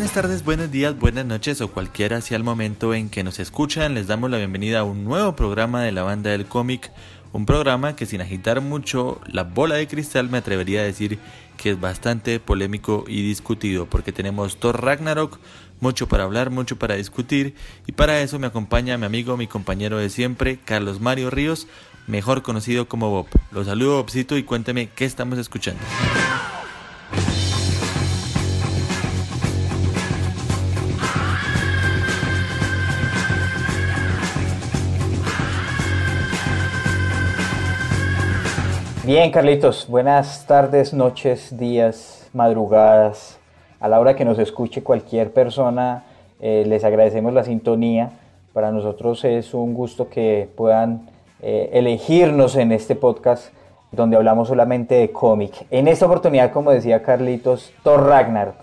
Buenas tardes, buenos días, buenas noches o cualquiera sea el momento en que nos escuchan, les damos la bienvenida a un nuevo programa de la banda del cómic, un programa que sin agitar mucho la bola de cristal me atrevería a decir que es bastante polémico y discutido porque tenemos Thor Ragnarok, mucho para hablar, mucho para discutir y para eso me acompaña mi amigo, mi compañero de siempre, Carlos Mario Ríos, mejor conocido como Bob. Los saludo Bobcito y cuénteme qué estamos escuchando. Bien, Carlitos, buenas tardes, noches, días, madrugadas. A la hora que nos escuche cualquier persona, eh, les agradecemos la sintonía. Para nosotros es un gusto que puedan eh, elegirnos en este podcast donde hablamos solamente de cómic. En esta oportunidad, como decía Carlitos, Thor Ragnarok.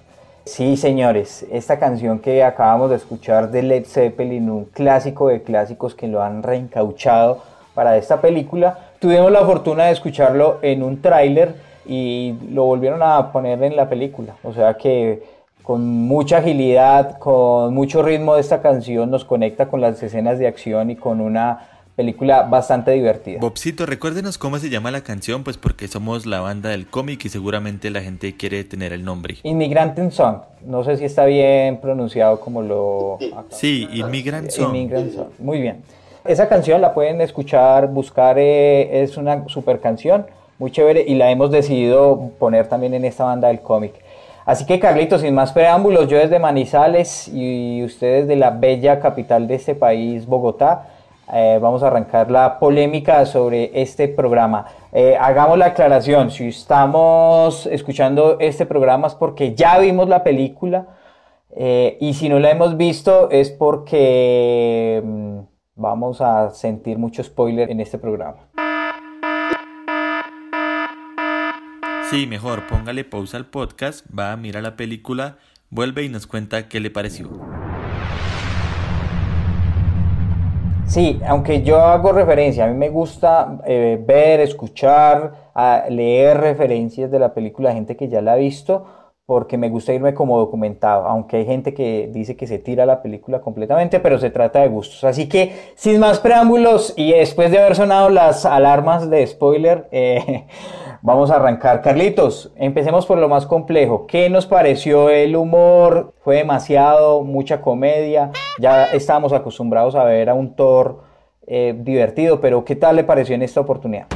Sí, señores, esta canción que acabamos de escuchar de Led Zeppelin, un clásico de clásicos que lo han reencauchado para esta película, tuvimos la fortuna de escucharlo en un tráiler y lo volvieron a poner en la película. O sea que con mucha agilidad, con mucho ritmo de esta canción nos conecta con las escenas de acción y con una película bastante divertida. Bobcito, recuérdenos cómo se llama la canción, pues porque somos la banda del cómic y seguramente la gente quiere tener el nombre. Inmigrant Song. No sé si está bien pronunciado como lo... Sí, Immigrant Song. Song. Muy bien. Esa canción la pueden escuchar, buscar, eh, es una super canción, muy chévere, y la hemos decidido poner también en esta banda del cómic. Así que Carlitos, sin más preámbulos, yo desde Manizales y ustedes de la bella capital de este país, Bogotá, eh, vamos a arrancar la polémica sobre este programa. Eh, hagamos la aclaración, si estamos escuchando este programa es porque ya vimos la película y si no la hemos visto es porque mm, vamos a sentir mucho spoiler en este programa. Sí, mejor, póngale pausa al podcast, va a mirar la película, vuelve y nos cuenta qué le pareció. Sí, aunque yo hago referencia, a mí me gusta eh, ver, escuchar, leer referencias de la película, gente que ya la ha visto, porque me gusta irme como documentado, aunque hay gente que dice que se tira la película completamente, pero se trata de gustos. Así que, sin más preámbulos y después de haber sonado las alarmas de spoiler, eh, vamos a arrancar. Carlitos, empecemos por lo más complejo. ¿Qué nos pareció el humor? ¿Fue demasiado? ¿Mucha comedia? Ya estábamos acostumbrados a ver a un Thor eh, divertido, pero ¿qué tal le pareció en esta oportunidad?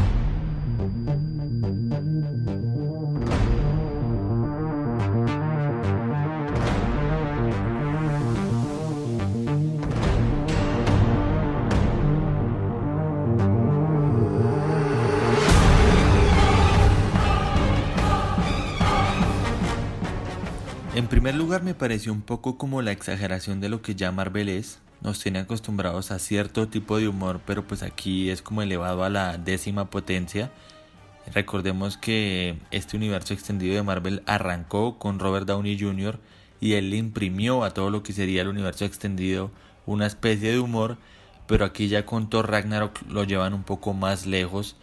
Primer lugar me pareció un poco como la exageración de lo que ya Marvel es. Nos tiene acostumbrados a cierto tipo de humor, pero pues aquí es como elevado a la décima potencia. Recordemos que este universo extendido de Marvel arrancó con Robert Downey Jr. y él le imprimió a todo lo que sería el universo extendido una especie de humor, pero aquí ya con Thor Ragnarok lo llevan un poco más lejos.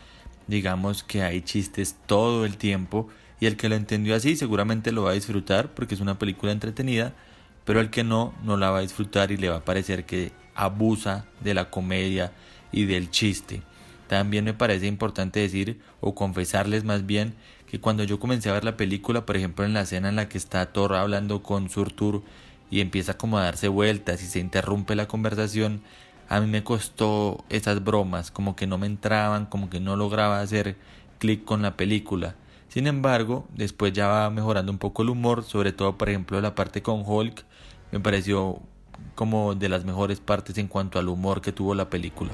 Digamos que hay chistes todo el tiempo y el que lo entendió así seguramente lo va a disfrutar porque es una película entretenida, pero el que no, no la va a disfrutar y le va a parecer que abusa de la comedia y del chiste. También me parece importante decir o confesarles más bien que cuando yo comencé a ver la película, por ejemplo en la escena en la que está Thor hablando con Surtur y empieza como a darse vueltas y se interrumpe la conversación, a mí me costó esas bromas, como que no me entraban, como que no lograba hacer clic con la película. Sin embargo, después ya va mejorando un poco el humor, sobre todo por ejemplo la parte con Hulk, me pareció como de las mejores partes en cuanto al humor que tuvo la película.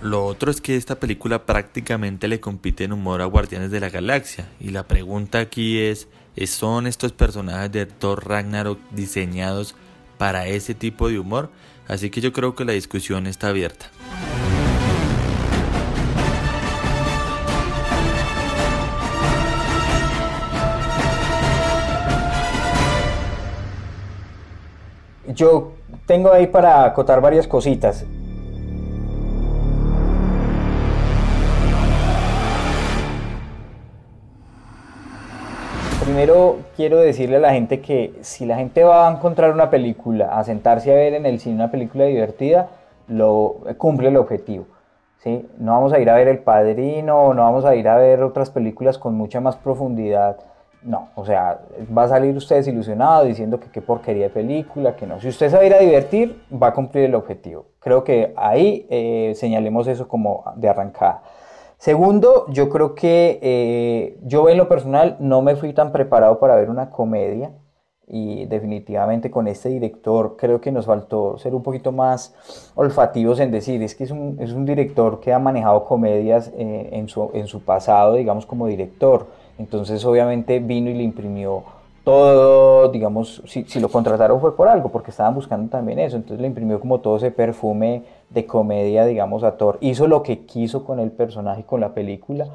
Lo otro es que esta película prácticamente le compite en humor a Guardianes de la Galaxia. Y la pregunta aquí es, ¿son estos personajes de Thor Ragnarok diseñados para ese tipo de humor? Así que yo creo que la discusión está abierta. Yo tengo ahí para acotar varias cositas. primero quiero decirle a la gente que si la gente va a encontrar una película, a sentarse a ver en el cine una película divertida, lo cumple el objetivo. ¿sí? No vamos a ir a ver El Padrino, no vamos a ir a ver otras películas con mucha más profundidad. No, o sea, va a salir usted desilusionado diciendo que qué porquería de película, que no. Si usted se va a ir a divertir, va a cumplir el objetivo. Creo que ahí eh, señalemos eso como de arrancada. Segundo, yo creo que eh, yo en lo personal no me fui tan preparado para ver una comedia y definitivamente con este director creo que nos faltó ser un poquito más olfativos en decir, es que es un, es un director que ha manejado comedias eh, en, su, en su pasado, digamos, como director. Entonces obviamente vino y le imprimió todo, digamos, si, si, lo contrataron fue por algo, porque estaban buscando también eso, entonces le imprimió como todo ese perfume de comedia, digamos, a Thor, hizo lo que quiso con el personaje y con la película,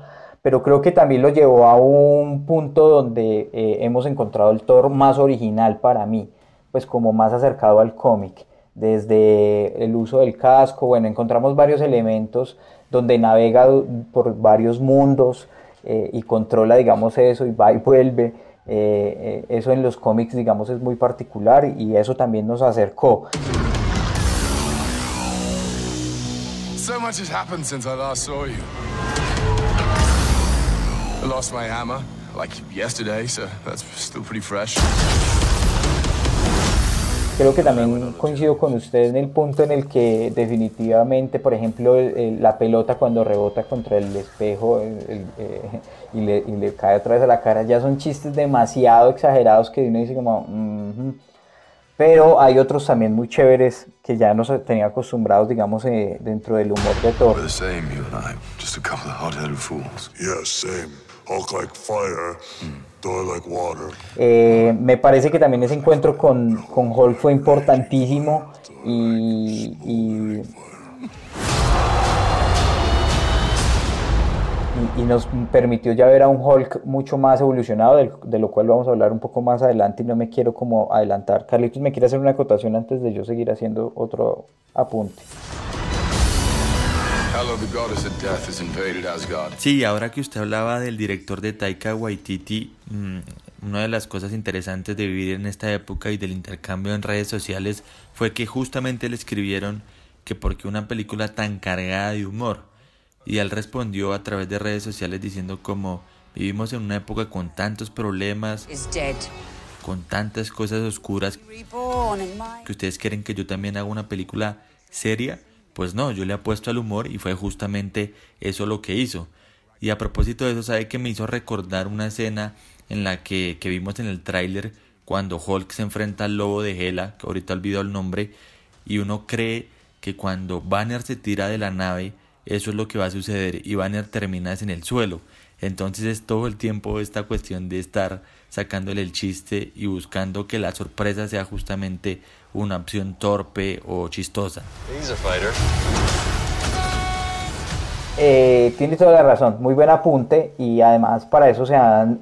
pero creo que también lo llevó a un punto donde eh, hemos encontrado el Thor más original para mí, pues como más acercado al cómic, desde el uso del casco, bueno, encontramos varios elementos donde navega por varios mundos eh, y controla, digamos, eso y va y vuelve eh, eh, eso en los cómics, digamos, es muy particular y eso también nos acercó. So much has happened since I last saw you. I lost my hammer, like yesterday, so that's still pretty fresh. Creo que también coincido con usted en el punto en el que definitivamente, por ejemplo, la pelota cuando rebota contra el espejo eh, y, le, cae otra vez a la cara, ya son chistes demasiado exagerados que uno dice como... Pero hay otros también muy chéveres que ya nos tenía acostumbrados, digamos, eh, dentro del humor de Thor. Eh, me parece que también ese encuentro con, con Hulk fue importantísimo y, y, nos permitió ya ver a un Hulk mucho más evolucionado, de, de, lo cual vamos a hablar un poco más adelante y no me quiero como adelantar. Carlitos, ¿me quiere hacer una acotación antes de yo seguir haciendo otro apunte? Sí, ahora que usted hablaba del director de Taika Waititi, mm, una de las cosas interesantes de vivir en esta época y del intercambio en redes sociales fue que justamente le escribieron que por qué una película tan cargada de humor. Y él respondió a través de redes sociales diciendo como vivimos en una época con tantos problemas, con tantas cosas oscuras, que ustedes quieren que yo también haga una película seria pues no, yo le apuesto al humor y fue justamente eso lo que hizo. Y a propósito de eso, sabe que me hizo recordar una escena en la que, que vimos en el tráiler cuando Hulk se enfrenta al lobo de Hela, que ahorita olvido el nombre, y uno cree que cuando Banner se tira de la nave, eso es lo que va a suceder y Banner termina en el suelo. Entonces es todo el tiempo esta cuestión de estar sacándole el chiste y buscando que la sorpresa sea justamente una opción torpe o chistosa. Eh, tiene toda la razón, muy buen apunte y además para eso se dan,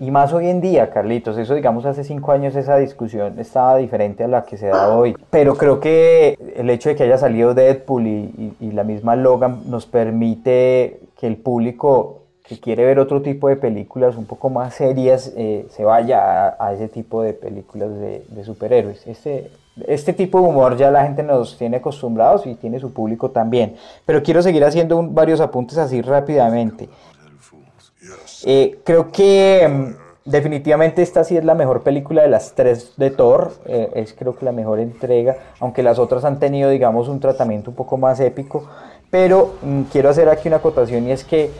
y más hoy en día, Carlitos, eso digamos hace cinco años esa discusión estaba diferente a la que se da hoy, pero creo que el hecho de que haya salido Deadpool y, y la misma Logan nos permite que el público que quiere ver otro tipo de películas un poco más serias, eh, se vaya a, ese tipo de películas de, superhéroes. Este, este tipo de humor ya la gente nos tiene acostumbrados y tiene su público también. Pero quiero seguir haciendo varios apuntes así rápidamente. Eh, creo que mm, definitivamente esta sí es la mejor película de las tres de Thor. Eh, es creo que la mejor entrega, aunque las otras han tenido, digamos, un tratamiento un poco más épico. Pero mm, quiero hacer aquí una acotación y es que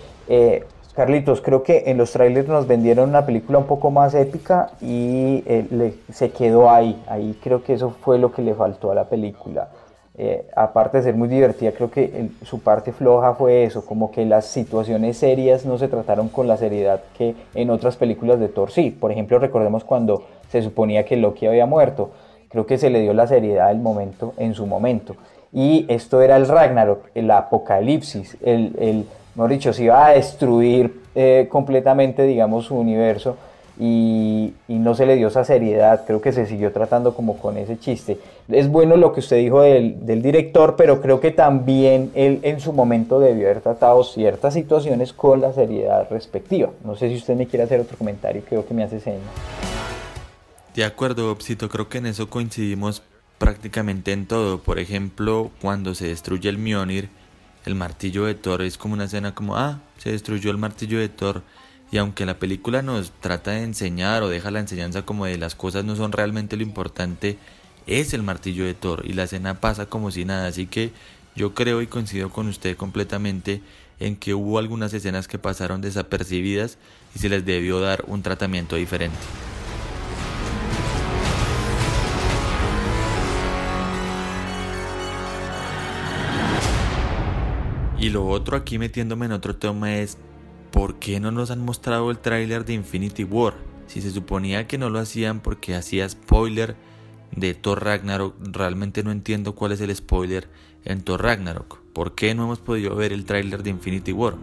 Carlitos, creo que en los trailers nos vendieron una película un poco más épica y eh, se quedó ahí. Ahí creo que eso fue lo que le faltó a la película. Eh, aparte de ser muy divertida, creo que su parte floja fue eso, como que las situaciones serias no se trataron con la seriedad que en otras películas de Thor sí. Por ejemplo, recordemos cuando se suponía que Loki había muerto. Creo que se le dio la seriedad del momento en su momento. Y esto era el Ragnarok, el apocalipsis, el, el mejor dicho, se iba a destruir eh, completamente, digamos, su universo. y, no se le dio esa seriedad, creo que se siguió tratando como con ese chiste. Es bueno lo que usted dijo del, director, pero creo que también él en su momento debió haber tratado ciertas situaciones con la seriedad respectiva. No sé si usted me quiere hacer otro comentario, creo que me hace señas. De acuerdo, Opsito, creo que en eso coincidimos prácticamente en todo. Por ejemplo, cuando se destruye el Mjolnir, el martillo de Thor es como una escena como, ah, se destruyó el martillo de Thor y aunque la película nos trata de enseñar o deja la enseñanza como de las cosas no son realmente lo importante, es el martillo de Thor y la escena pasa como si nada. Así que yo creo y coincido con usted completamente en que hubo algunas escenas que pasaron desapercibidas y se les debió dar un tratamiento diferente. Y lo otro aquí metiéndome en otro tema es ¿por qué no nos han mostrado el tráiler de Infinity War? Si se suponía que no lo hacían porque hacía spoiler de Thor Ragnarok, realmente no entiendo cuál es el spoiler en Thor Ragnarok. ¿Por qué no hemos podido ver el tráiler de Infinity War?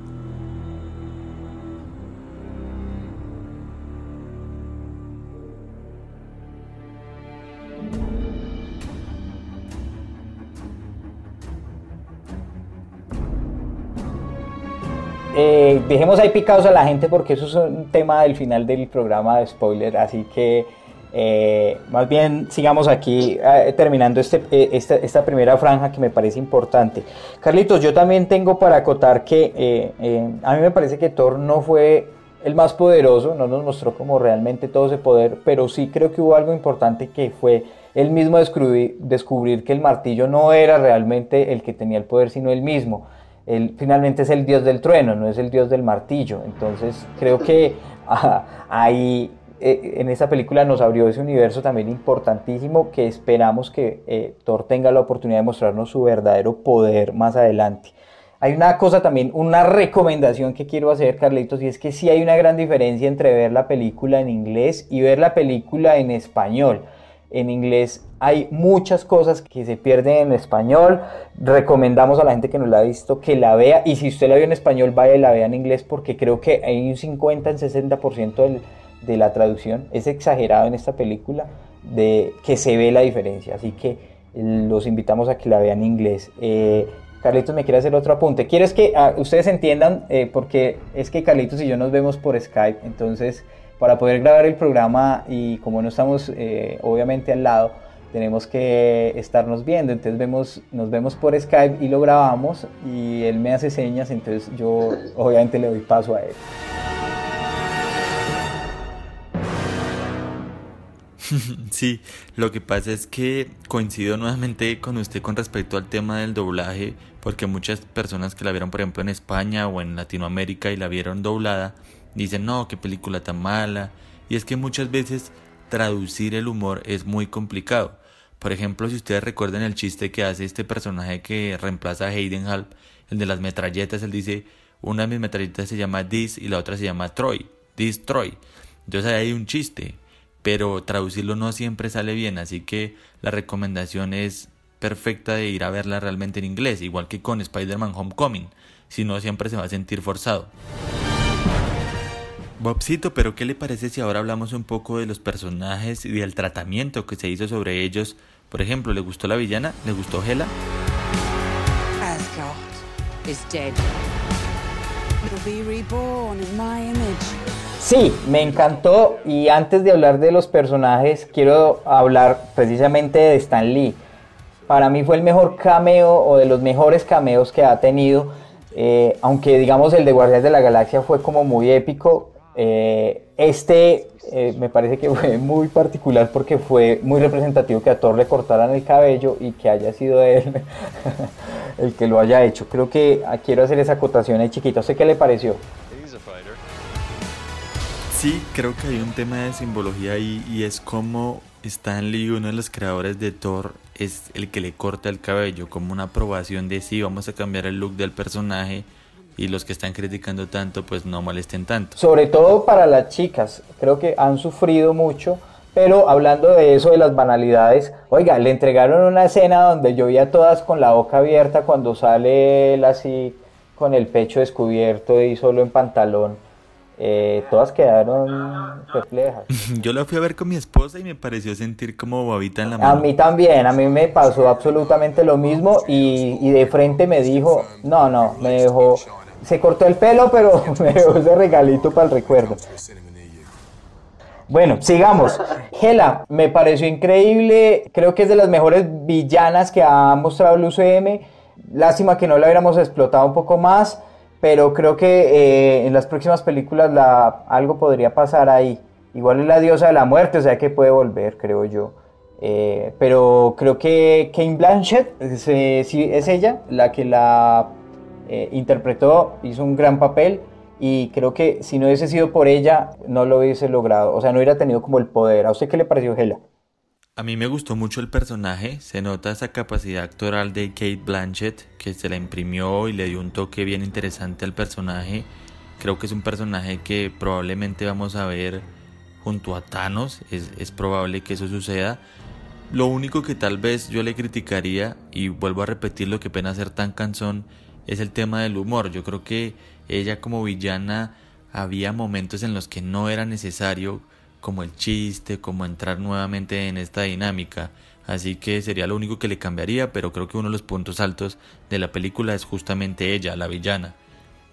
Eh, dejemos ahí picados a la gente porque eso es un tema del final del programa de spoiler, así que eh, más bien sigamos aquí eh, terminando este, esta, primera franja que me parece importante. Carlitos, yo también tengo para acotar que a mí me parece que Thor no fue el más poderoso, no nos mostró como realmente todo ese poder, pero sí creo que hubo algo importante que fue él mismo descubrir, descubrir que el martillo no era realmente el que tenía el poder, sino él mismo él finalmente es el dios del trueno, no es el dios del martillo. Entonces creo que ahí eh, en esa película nos abrió ese universo también importantísimo que esperamos que eh, Thor tenga la oportunidad de mostrarnos su verdadero poder más adelante. Hay una cosa también, una recomendación que quiero hacer, Carlitos, y es que sí hay una gran diferencia entre ver la película en inglés y ver la película en español en inglés hay muchas cosas que se pierden en español. Recomendamos a la gente que no la ha visto que la vea. Y si usted la vio en español, vaya y la vea en inglés porque creo que hay un 50 en 60% de la traducción. Es exagerado en esta película de que se ve la diferencia. Así que los invitamos a que la vean en inglés. Eh, Carlitos me quiere hacer otro apunte. ¿Quieres que ah, ustedes entiendan? Eh, porque es que Carlitos y yo nos vemos por Skype. Entonces para poder grabar el programa y como no estamos eh, obviamente al lado, tenemos que estarnos viendo, entonces vemos, nos vemos por Skype y lo grabamos y él me hace señas, entonces yo obviamente le doy paso a él. Sí, lo que pasa es que coincido nuevamente con usted con respecto al tema del doblaje, porque muchas personas que la vieron por ejemplo en España o en Latinoamérica y la vieron doblada, dicen, no, qué película tan mala. Y es que muchas veces traducir el humor es muy complicado. Por ejemplo, si ustedes recuerdan el chiste que hace este personaje que reemplaza a Hayden Halp, el de las metralletas, él dice, una de mis metralletas se llama Dis y la otra se llama Troy, Dis Troy. Entonces ahí hay un chiste, pero traducirlo no siempre sale bien, así que la recomendación es perfecta de ir a verla realmente en inglés, igual que con Spider-Man Homecoming, si no siempre se va a sentir forzado. Bobcito, pero ¿qué le parece si ahora hablamos un poco de los personajes y del tratamiento que se hizo sobre ellos? Por ejemplo, ¿le gustó la villana? ¿Le gustó Hela? Sí, me encantó y antes de hablar de los personajes quiero hablar precisamente de Stan Lee. Para mí fue el mejor cameo o de los mejores cameos que ha tenido, eh, aunque digamos el de Guardias de la Galaxia fue como muy épico, eh, este eh, me parece que fue muy particular porque fue muy representativo que a Thor le cortaran el cabello y que haya sido él el que lo haya hecho. Creo que ah, quiero hacer esa acotación ahí chiquito. ¿Sé qué le pareció? Sí, creo que hay un tema de simbología ahí y es como Stan Lee, uno de los creadores de Thor, es el que le corta el cabello como una aprobación de sí, vamos a cambiar el look del personaje y los que están criticando tanto pues no molesten tanto. Sobre todo para las chicas, creo que han sufrido mucho, pero hablando de eso, de las banalidades, oiga, le entregaron una escena donde yo vi a todas con la boca abierta cuando sale él así con el pecho descubierto y solo en pantalón. eh, todas quedaron perplejas. Yo la fui a ver con mi esposa y me pareció sentir como babita en la mano. A mí también, a mí me pasó absolutamente lo mismo y, y de frente me dijo, no, no, me dejó, se cortó el pelo, pero me dejó ese regalito para el recuerdo. Bueno, sigamos. Hela, me pareció increíble. Creo que es de las mejores villanas que ha mostrado el UCM. Lástima que no la hubiéramos explotado un poco más, pero creo que eh, en las próximas películas la, algo podría pasar ahí. Igual es la diosa de la muerte, o sea que puede volver, creo yo. Eh, pero creo que Kane Blanchett es, es ella la que la eh, interpretó, hizo un gran papel y creo que si no hubiese sido por ella no lo hubiese logrado, o sea, no hubiera tenido como el poder. ¿A usted qué le pareció Hela? A mí me gustó mucho el personaje, se nota esa capacidad actoral de Kate Blanchett que se la imprimió y le dio un toque bien interesante al personaje. Creo que es un personaje que probablemente vamos a ver junto a Thanos, es, es probable que eso suceda. Lo único que tal vez yo le criticaría, y vuelvo a repetir lo que pena ser tan cansón, es el tema del humor. Yo creo que ella como villana había momentos en los que no era necesario como el chiste, como entrar nuevamente en esta dinámica. Así que sería lo único que le cambiaría, pero creo que uno de los puntos altos de la película es justamente ella, la villana.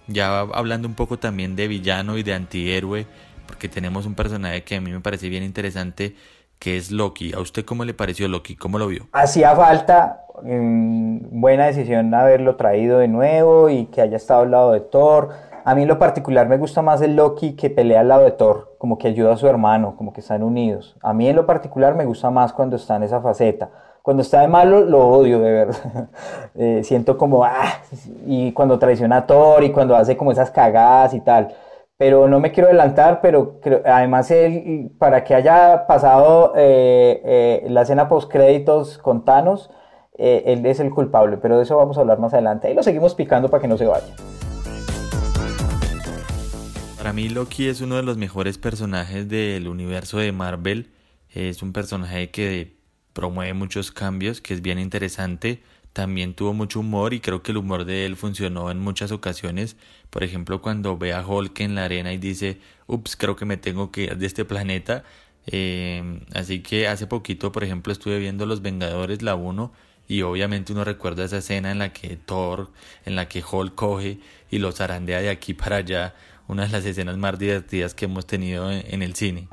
Ya hablando un poco también de villano y de antihéroe, porque tenemos un personaje que a mí me parece bien interesante, que es Loki. ¿A usted cómo le pareció Loki? ¿Cómo lo vio? Hacía falta, mm, buena decisión haberlo traído de nuevo y que haya estado al lado de Thor a mí en lo particular me gusta más el Loki que pelea al lado de Thor, como que ayuda a su hermano, como que están unidos. A mí en lo particular me gusta más cuando está en esa faceta. Cuando está de malo lo odio de verdad. Eh, siento como, ah, y cuando traiciona a Thor y cuando hace como esas cagadas y tal. Pero no me quiero adelantar, pero además él, para que haya pasado eh, eh, la escena post créditos con Thanos, él es el culpable, pero de eso vamos a hablar más adelante. Ahí lo seguimos picando para que no se vaya. Para mí Loki es uno de los mejores personajes del universo de Marvel. Es un personaje que promueve muchos cambios, que es bien interesante. También tuvo mucho humor y creo que el humor de él funcionó en muchas ocasiones. Por ejemplo, cuando ve a Hulk en la arena y dice, ups, creo que me tengo que ir de este planeta. Eh, así que hace poquito, por ejemplo, estuve viendo Los Vengadores, la 1, y obviamente uno recuerda esa escena en la que Thor, en la que Hulk coge y los zarandea de aquí para allá una de las escenas más divertidas que hemos tenido en, el cine.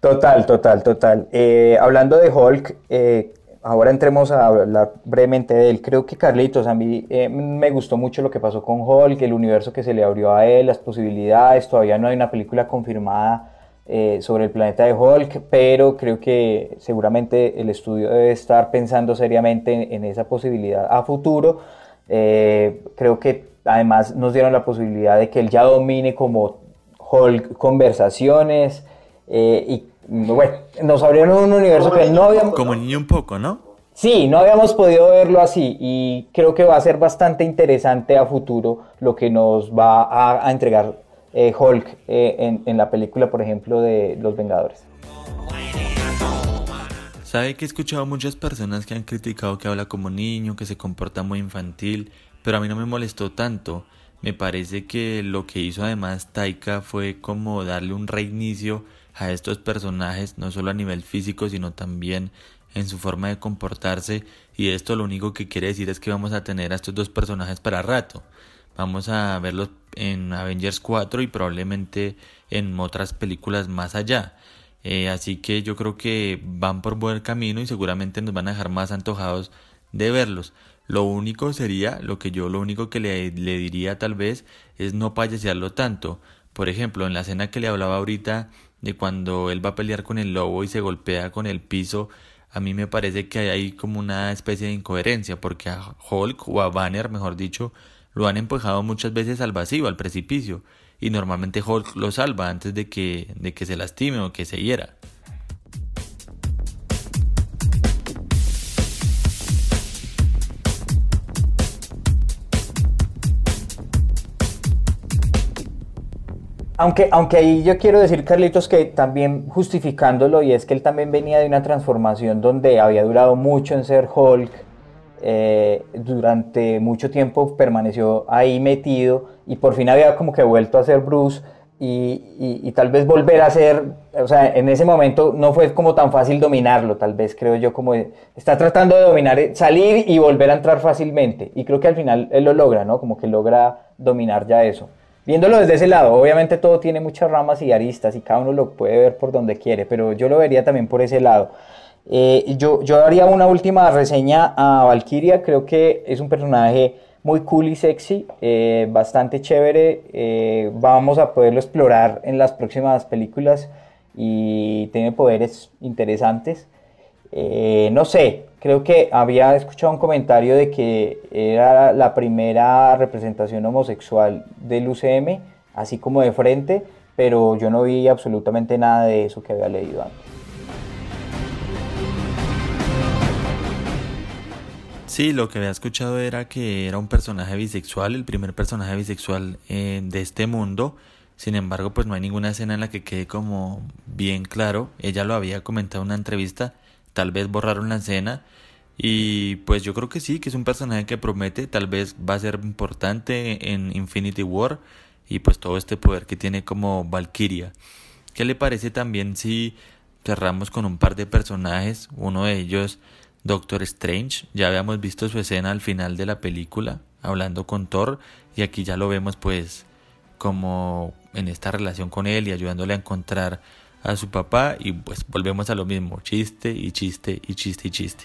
Total, total, total. Eh, hablando de Hulk, eh, ahora entremos a hablar brevemente de él. Creo que Carlitos, a mí eh, me gustó mucho lo que pasó con Hulk, el universo que se le abrió a él, las posibilidades. Todavía no hay una película confirmada sobre el planeta de Hulk, pero creo que seguramente el estudio debe estar pensando seriamente en, esa posibilidad a futuro. creo que Además nos dieron la posibilidad de que él ya domine como Hulk conversaciones eh, y bueno, nos abrieron un universo que no habíamos... Como niño un poco, ¿no? Sí, no habíamos podido verlo así y creo que va a ser bastante interesante a futuro lo que nos va a, entregar eh, Hulk eh, en, en la película, por ejemplo, de Los Vengadores. Sabe que he escuchado muchas personas que han criticado que habla como niño, que se comporta muy infantil, pero a mí no me molestó tanto. Me parece que lo que hizo además Taika fue como darle un reinicio a estos personajes, no solo a nivel físico, sino también en su forma de comportarse. Y esto lo único que quiere decir es que vamos a tener a estos dos personajes para rato. Vamos a verlos en Avengers 4 y probablemente en otras películas más allá. Eh, así que yo creo que van por buen camino y seguramente nos van a dejar más antojados de verlos. Lo único sería, lo que yo lo único que le, le diría tal vez es no payasearlo tanto. Por ejemplo, en la escena que le hablaba ahorita de cuando él va a pelear con el lobo y se golpea con el piso, a mí me parece que hay ahí como una especie de incoherencia, porque a Hulk o a Banner, mejor dicho, lo han empujado muchas veces al vacío, al precipicio, y normalmente Hulk lo salva antes de que, de que se lastime o que se hiera. Aunque, aunque ahí yo quiero decir, Carlitos, que también justificándolo, y es que él también venía de una transformación donde había durado mucho en ser Hulk, eh, durante mucho tiempo permaneció ahí metido y por fin había como que vuelto a ser Bruce y, tal vez volver a ser, o sea, en ese momento no fue como tan fácil dominarlo, tal vez creo yo como está tratando de dominar, eh, salir y volver a entrar fácilmente. Y creo que al final él lo logra, ¿no? Como que logra dominar ya eso. Viéndolo desde ese lado, obviamente todo tiene muchas ramas y aristas y cada uno lo puede ver por donde quiere, pero yo lo vería también por ese lado. Eh, yo, yo haría una última reseña a Valkyria, creo que es un personaje muy cool y sexy, eh, bastante chévere. Eh, vamos a poderlo explorar en las próximas películas y tiene poderes interesantes. No sé, creo que había escuchado un comentario de que era la primera representación homosexual del UCM, así como de frente, pero yo no vi absolutamente nada de eso que había leído antes. Sí, lo que había escuchado era que era un personaje bisexual, el primer personaje bisexual eh, de este mundo. Sin embargo, pues no hay ninguna escena en la que quede como bien claro. Ella lo había comentado en una entrevista, tal vez borraron la escena. Y pues yo creo que sí, que es un personaje que promete, tal vez va a ser importante en Infinity War y pues todo este poder que tiene como Valkyria. ¿Qué le parece también si cerramos con un par de personajes? Uno de ellos Doctor Strange, ya habíamos visto su escena al final de la película, hablando con Thor, y aquí ya lo vemos pues como en esta relación con él y ayudándole a encontrar a su papá y pues volvemos a lo mismo, chiste y chiste y chiste y chiste.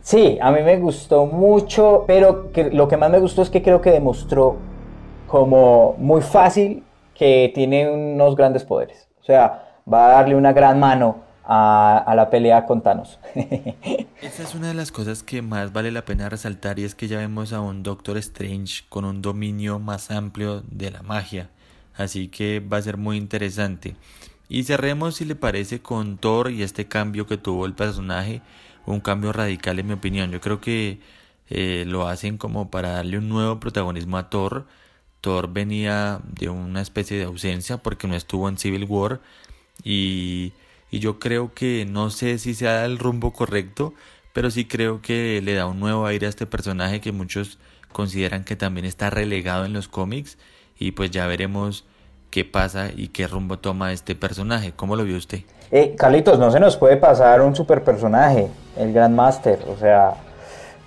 Sí, a mí me gustó mucho, pero lo que más me gustó es que creo que demostró como muy fácil que tiene unos grandes poderes. O sea, va a darle una gran mano a, la pelea con Thanos. Esa es una de las cosas que más vale la pena resaltar y es que ya vemos a un Doctor Strange con un dominio más amplio de la magia. Así que va a ser muy interesante. Y cerremos si le parece con Thor y este cambio que tuvo el personaje. Un cambio radical en mi opinión. Yo creo que eh, lo hacen como para darle un nuevo protagonismo a Thor Thor venía de una especie de ausencia porque no estuvo en Civil War y, yo creo que no sé si sea el rumbo correcto, pero sí creo que le da un nuevo aire a este personaje que muchos consideran que también está relegado en los cómics y pues ya veremos qué pasa y qué rumbo toma este personaje. ¿Cómo lo vio usted? Eh, Carlitos, no se nos puede pasar un super personaje, el Grandmaster, o sea,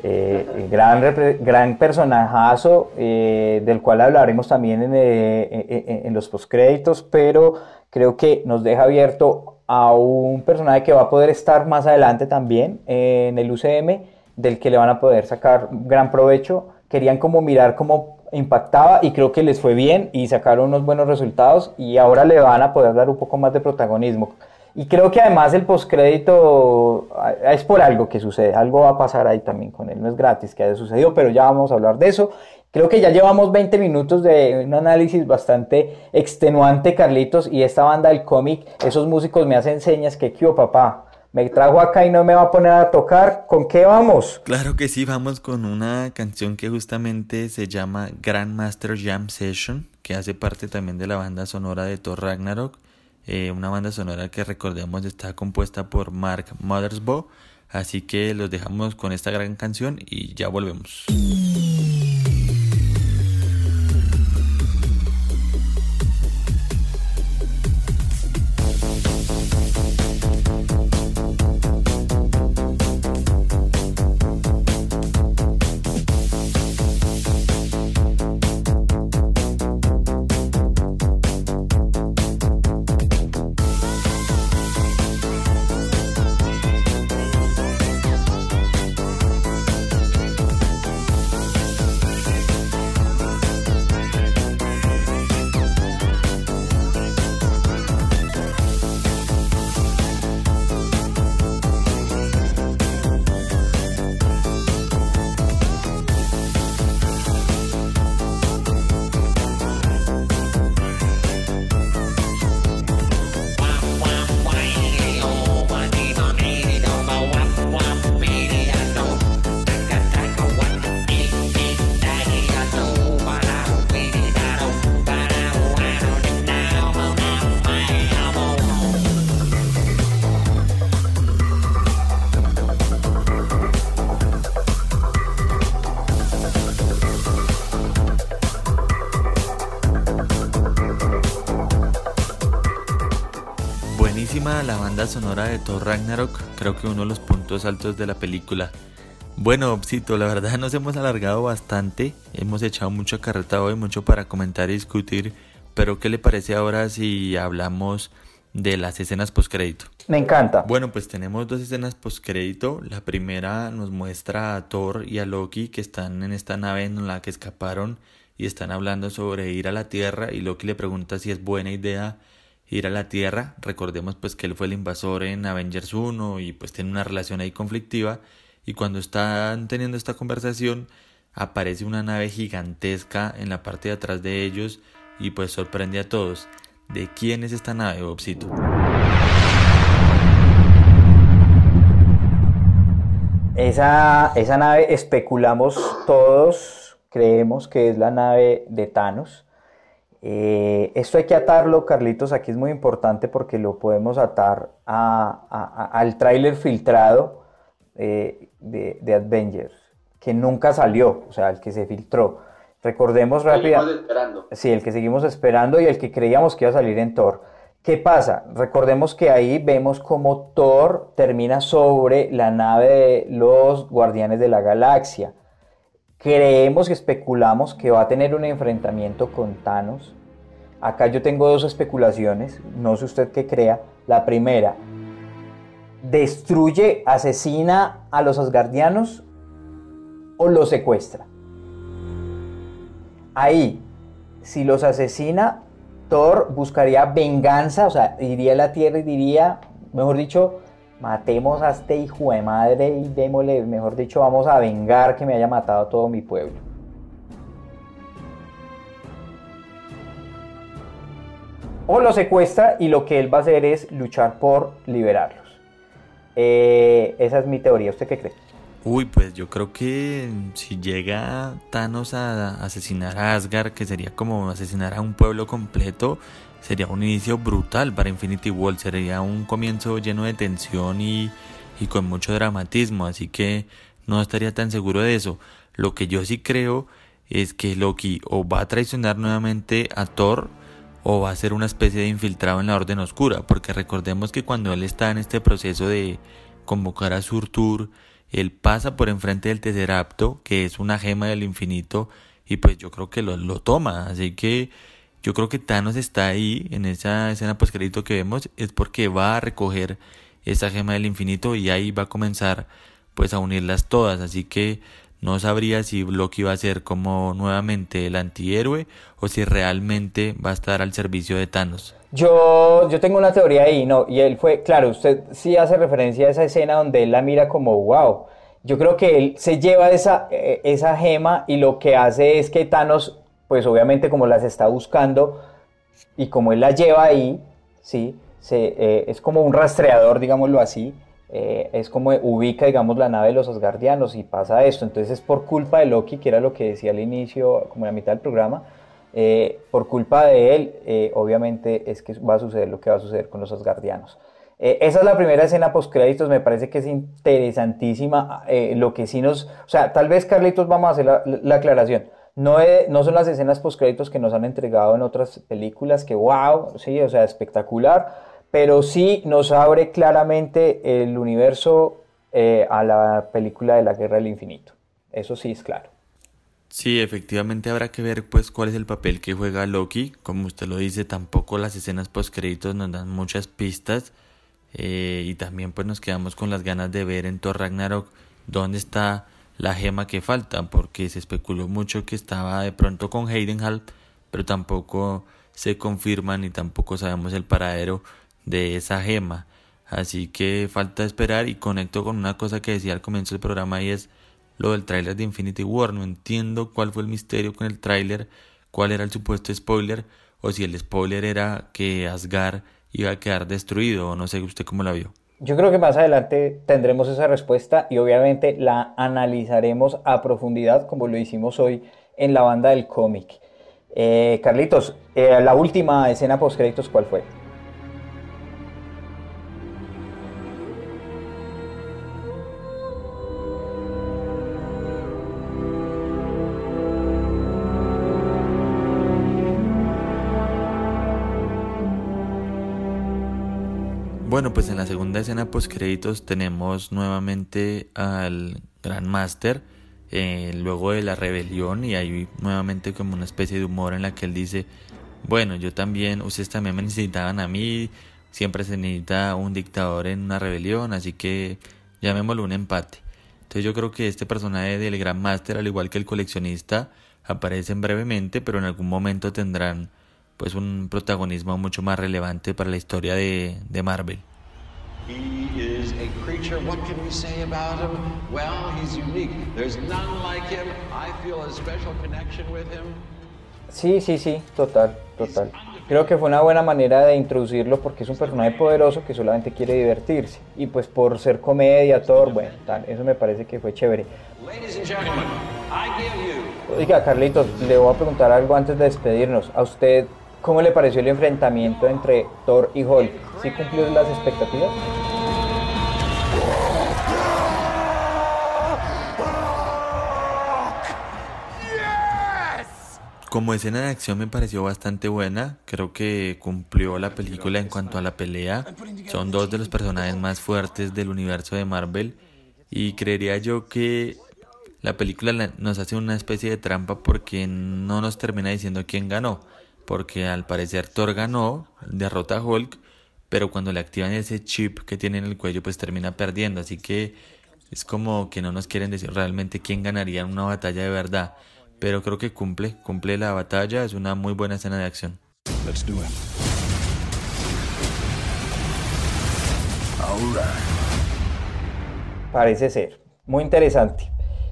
eh, gran, gran personajazo eh, del cual hablaremos también en, eh, en, los postcréditos, pero creo que nos deja abierto a un personaje que va a poder estar más adelante también en el UCM, del que le van a poder sacar gran provecho. Querían como mirar cómo impactaba y creo que les fue bien y sacaron unos buenos resultados y ahora le van a poder dar un poco más de protagonismo. Y creo que además el postcrédito es por algo que sucede, algo va a pasar ahí también con él, no es gratis que haya sucedido, pero ya vamos a hablar de eso. Creo que ya llevamos 20 minutos de un análisis bastante extenuante, Carlitos, y esta banda del cómic, esos músicos me hacen señas que, ¿qué papá? Me trajo acá y no me va a poner a tocar. ¿Con qué vamos? Claro que sí, vamos con una canción que justamente se llama Grandmaster Jam Session, que hace parte también de la banda sonora de Thor Ragnarok. Eh, una banda sonora que recordemos está compuesta por Mark Mothersbaugh. Así que los dejamos con esta gran canción y ya volvemos. Sonora de Thor Ragnarok, creo que uno de los puntos altos de la película. Bueno, Opsito, la verdad nos hemos alargado bastante, hemos echado mucho carreta hoy, mucho para comentar y discutir, pero ¿qué le parece ahora si hablamos de las escenas postcrédito? Me encanta. Bueno, pues tenemos dos escenas postcrédito. La primera nos muestra a Thor y a Loki que están en esta nave en la que escaparon y están hablando sobre ir a la Tierra y Loki le pregunta si es buena idea ir a la Tierra. Recordemos pues que él fue el invasor en Avengers 1 y pues tiene una relación ahí conflictiva y cuando están teniendo esta conversación aparece una nave gigantesca en la parte de atrás de ellos y pues sorprende a todos. ¿De quién es esta nave, Bobcito? Esa, esa nave especulamos todos, creemos que es la nave de Thanos. Eh, esto hay que atarlo, Carlitos, aquí es muy importante porque lo podemos atar al tráiler filtrado eh, de, de, Avengers, que nunca salió, o sea, el que se filtró. Recordemos rápidamente. Sí, el que seguimos esperando y el que creíamos que iba a salir en Thor. ¿Qué pasa? Recordemos que ahí vemos como Thor termina sobre la nave de los Guardianes de la Galaxia creemos y especulamos que va a tener un enfrentamiento con Thanos. Acá yo tengo dos especulaciones, no sé usted qué crea. La primera, destruye, asesina a los asgardianos o los secuestra. Ahí, si los asesina, Thor buscaría venganza, o sea, iría a la tierra y diría, mejor dicho, matemos a este hijo de madre y démosle, mejor dicho, vamos a vengar que me haya matado todo mi pueblo. O lo secuestra y lo que él va a hacer es luchar por liberarlos. Eh, esa es mi teoría. ¿Usted qué cree? Uy, pues yo creo que si llega Thanos a asesinar a Asgard, que sería como asesinar a un pueblo completo, sería un inicio brutal para Infinity War, sería un comienzo lleno de tensión y, y con mucho dramatismo, así que no estaría tan seguro de eso. Lo que yo sí creo es que Loki o va a traicionar nuevamente a Thor o va a ser una especie de infiltrado en la Orden Oscura, porque recordemos que cuando él está en este proceso de convocar a Surtur, él pasa por enfrente del Tesseracto, que es una gema del infinito, y pues yo creo que lo, lo toma, así que yo creo que Thanos está ahí en esa escena post crédito que vemos es porque va a recoger esa gema del infinito y ahí va a comenzar pues a unirlas todas, así que no sabría si Loki va a ser como nuevamente el antihéroe o si realmente va a estar al servicio de Thanos. Yo, yo tengo una teoría ahí, ¿no? Y él fue, claro, usted sí hace referencia a esa escena donde él la mira como, wow. Yo creo que él se lleva esa, eh, esa gema y lo que hace es que Thanos pues obviamente como las está buscando y como él las lleva ahí, ¿sí? Eh, es como un rastreador, digámoslo así, eh, es como ubica, digamos, la nave de los Asgardianos y pasa esto. Entonces es por culpa de Loki, que era lo que decía al inicio, como en la mitad del programa, eh, por culpa de él, obviamente es que va a suceder lo que va a suceder con los Asgardianos. esa es la primera escena post créditos, me parece que es interesantísima. lo que sí nos, o sea, tal vez Carlitos vamos a hacer la aclaración. No, no son las escenas postcréditos que nos han entregado en otras películas, que wow, sí, o sea, espectacular, pero sí nos abre claramente el universo eh, a la película de la Guerra del Infinito. Eso sí es claro. Sí, efectivamente habrá que ver pues cuál es el papel que juega Loki. Como usted lo dice, tampoco las escenas postcréditos nos dan muchas pistas. Eh, y también pues nos quedamos con las ganas de ver en Thor Ragnarok dónde está la gema que falta, porque se especuló mucho que estaba de pronto con Heidenhall, pero tampoco se confirma ni tampoco sabemos el paradero de esa gema. Así que falta esperar y conecto con una cosa que decía al comienzo del programa y es lo del tráiler de Infinity War. No entiendo cuál fue el misterio con el tráiler, cuál era el supuesto spoiler o si el spoiler era que Asgard iba a quedar destruido o no sé usted cómo la vio. Yo creo que más adelante tendremos esa respuesta y obviamente la analizaremos a profundidad como lo hicimos hoy en la banda del cómic. Eh, Carlitos, eh, la última escena post créditos, ¿cuál fue? Bueno, pues en la segunda escena post créditos tenemos nuevamente al Gran Master eh, luego de la rebelión y hay nuevamente como una especie de humor en la que él dice, bueno, yo también, ustedes también me necesitaban a mí, siempre se necesita un dictador en una rebelión, así que llamémoslo un empate. Entonces yo creo que este personaje del Gran Master, al igual que el coleccionista, aparecen brevemente, pero en algún momento tendrán pues un protagonismo mucho más relevante para la historia de, de Marvel. Sí, sí, sí, total, total. Creo que fue una buena manera de introducirlo porque es un personaje poderoso que solamente quiere divertirse. Y pues por ser comedia, Thor, bueno, tal, eso me parece que fue chévere. Oiga, Carlitos, le voy a preguntar algo antes de despedirnos. ¿A usted cómo le pareció el enfrentamiento entre Thor y Hulk? ¿Sí cumplió las expectativas? Como escena de acción me pareció bastante buena, creo que cumplió la película en cuanto a la pelea. Son dos de los personajes más fuertes del universo de Marvel y creería yo que la película nos hace una especie de trampa porque no nos termina diciendo quién ganó, porque al parecer Thor ganó, derrota a Hulk, pero cuando le activan ese chip que tiene en el cuello pues termina perdiendo, así que es como que no nos quieren decir realmente quién ganaría en una batalla de verdad pero creo que cumple, cumple la batalla, es una muy buena escena de acción. Parece ser, muy interesante.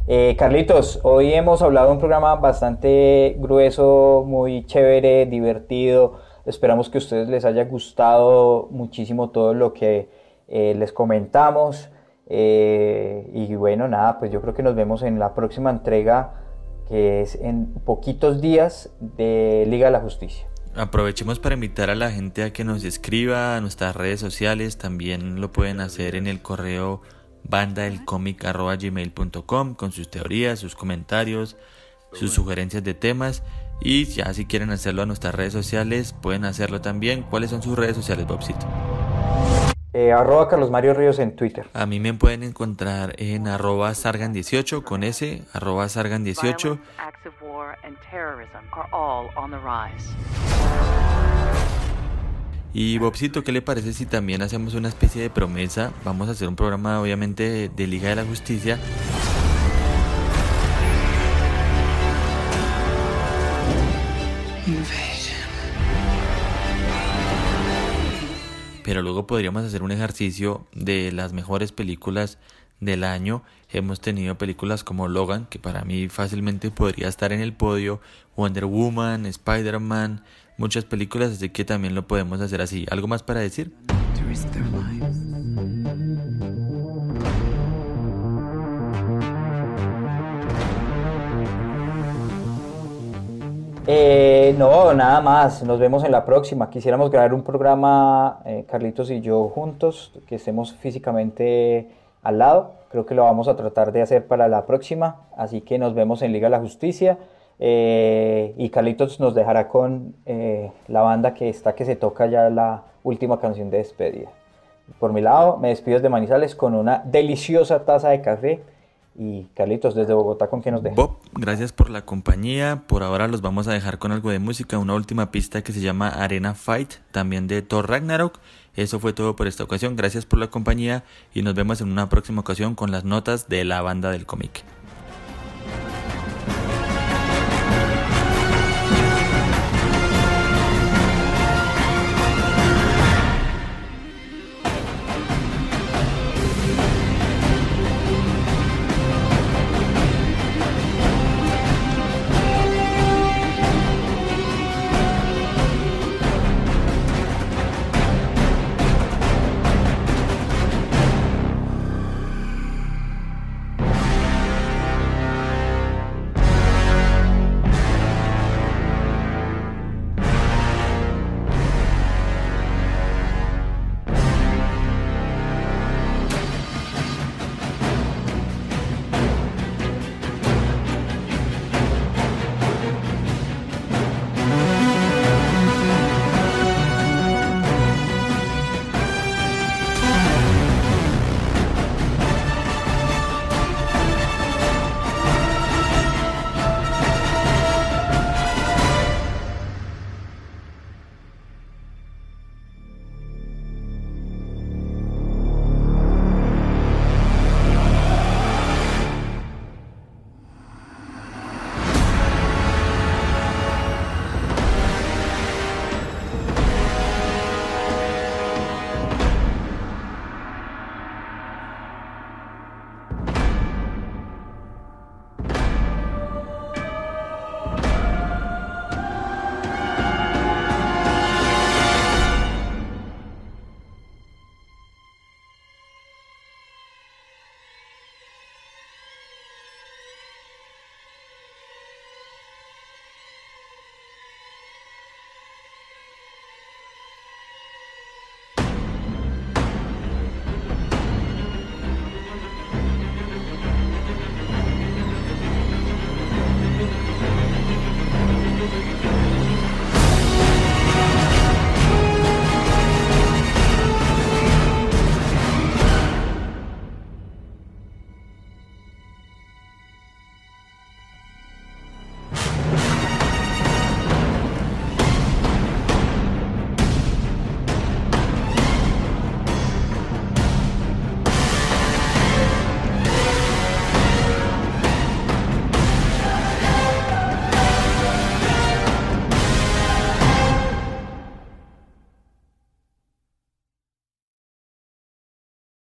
Eh, Carlitos, hoy hemos hablado de un programa bastante grueso, muy chévere, divertido. Esperamos que a ustedes les haya gustado muchísimo todo lo que eh, les comentamos. Eh, y bueno, nada, pues yo creo que nos vemos en la próxima entrega que es en poquitos días de Liga de la Justicia. Aprovechemos para invitar a la gente a que nos escriba a nuestras redes sociales, también lo pueden hacer en el correo bandadelcomic.gmail.com con sus teorías, sus comentarios, sus sugerencias de temas y ya si quieren hacerlo a nuestras redes sociales pueden hacerlo también. ¿Cuáles son sus redes sociales, Bobcito? Eh, arroba Carlos Mario Ríos en Twitter. A mí me pueden encontrar en arroba Sargan18 con S, arroba Sargan18. Y Bobcito, ¿qué le parece si también hacemos una especie de promesa? Vamos a hacer un programa obviamente de Liga de la Justicia. pero luego podríamos hacer un ejercicio de las mejores películas del año. Hemos tenido películas como Logan, que para mí fácilmente podría estar en el podio, Wonder Woman, Spider-Man, muchas películas, así que también lo podemos hacer así. ¿Algo más para decir? Eh, no, nada más. Nos vemos en la próxima. Quisiéramos grabar un programa, eh, Carlitos y yo juntos, que estemos físicamente al lado. Creo que lo vamos a tratar de hacer para la próxima. Así que nos vemos en Liga de la Justicia. Eh, y Carlitos nos dejará con la banda que está que se toca ya la última canción de despedida. Por mi lado, me despido de Manizales con una deliciosa taza de café y Carlitos, desde Bogotá, ¿con quién nos deja? Bob, gracias por la compañía. Por ahora los vamos a dejar con algo de música, una última pista que se llama Arena Fight, también de Thor Ragnarok. Eso fue todo por esta ocasión. Gracias por la compañía y nos vemos en una próxima ocasión con las notas de la banda del cómic.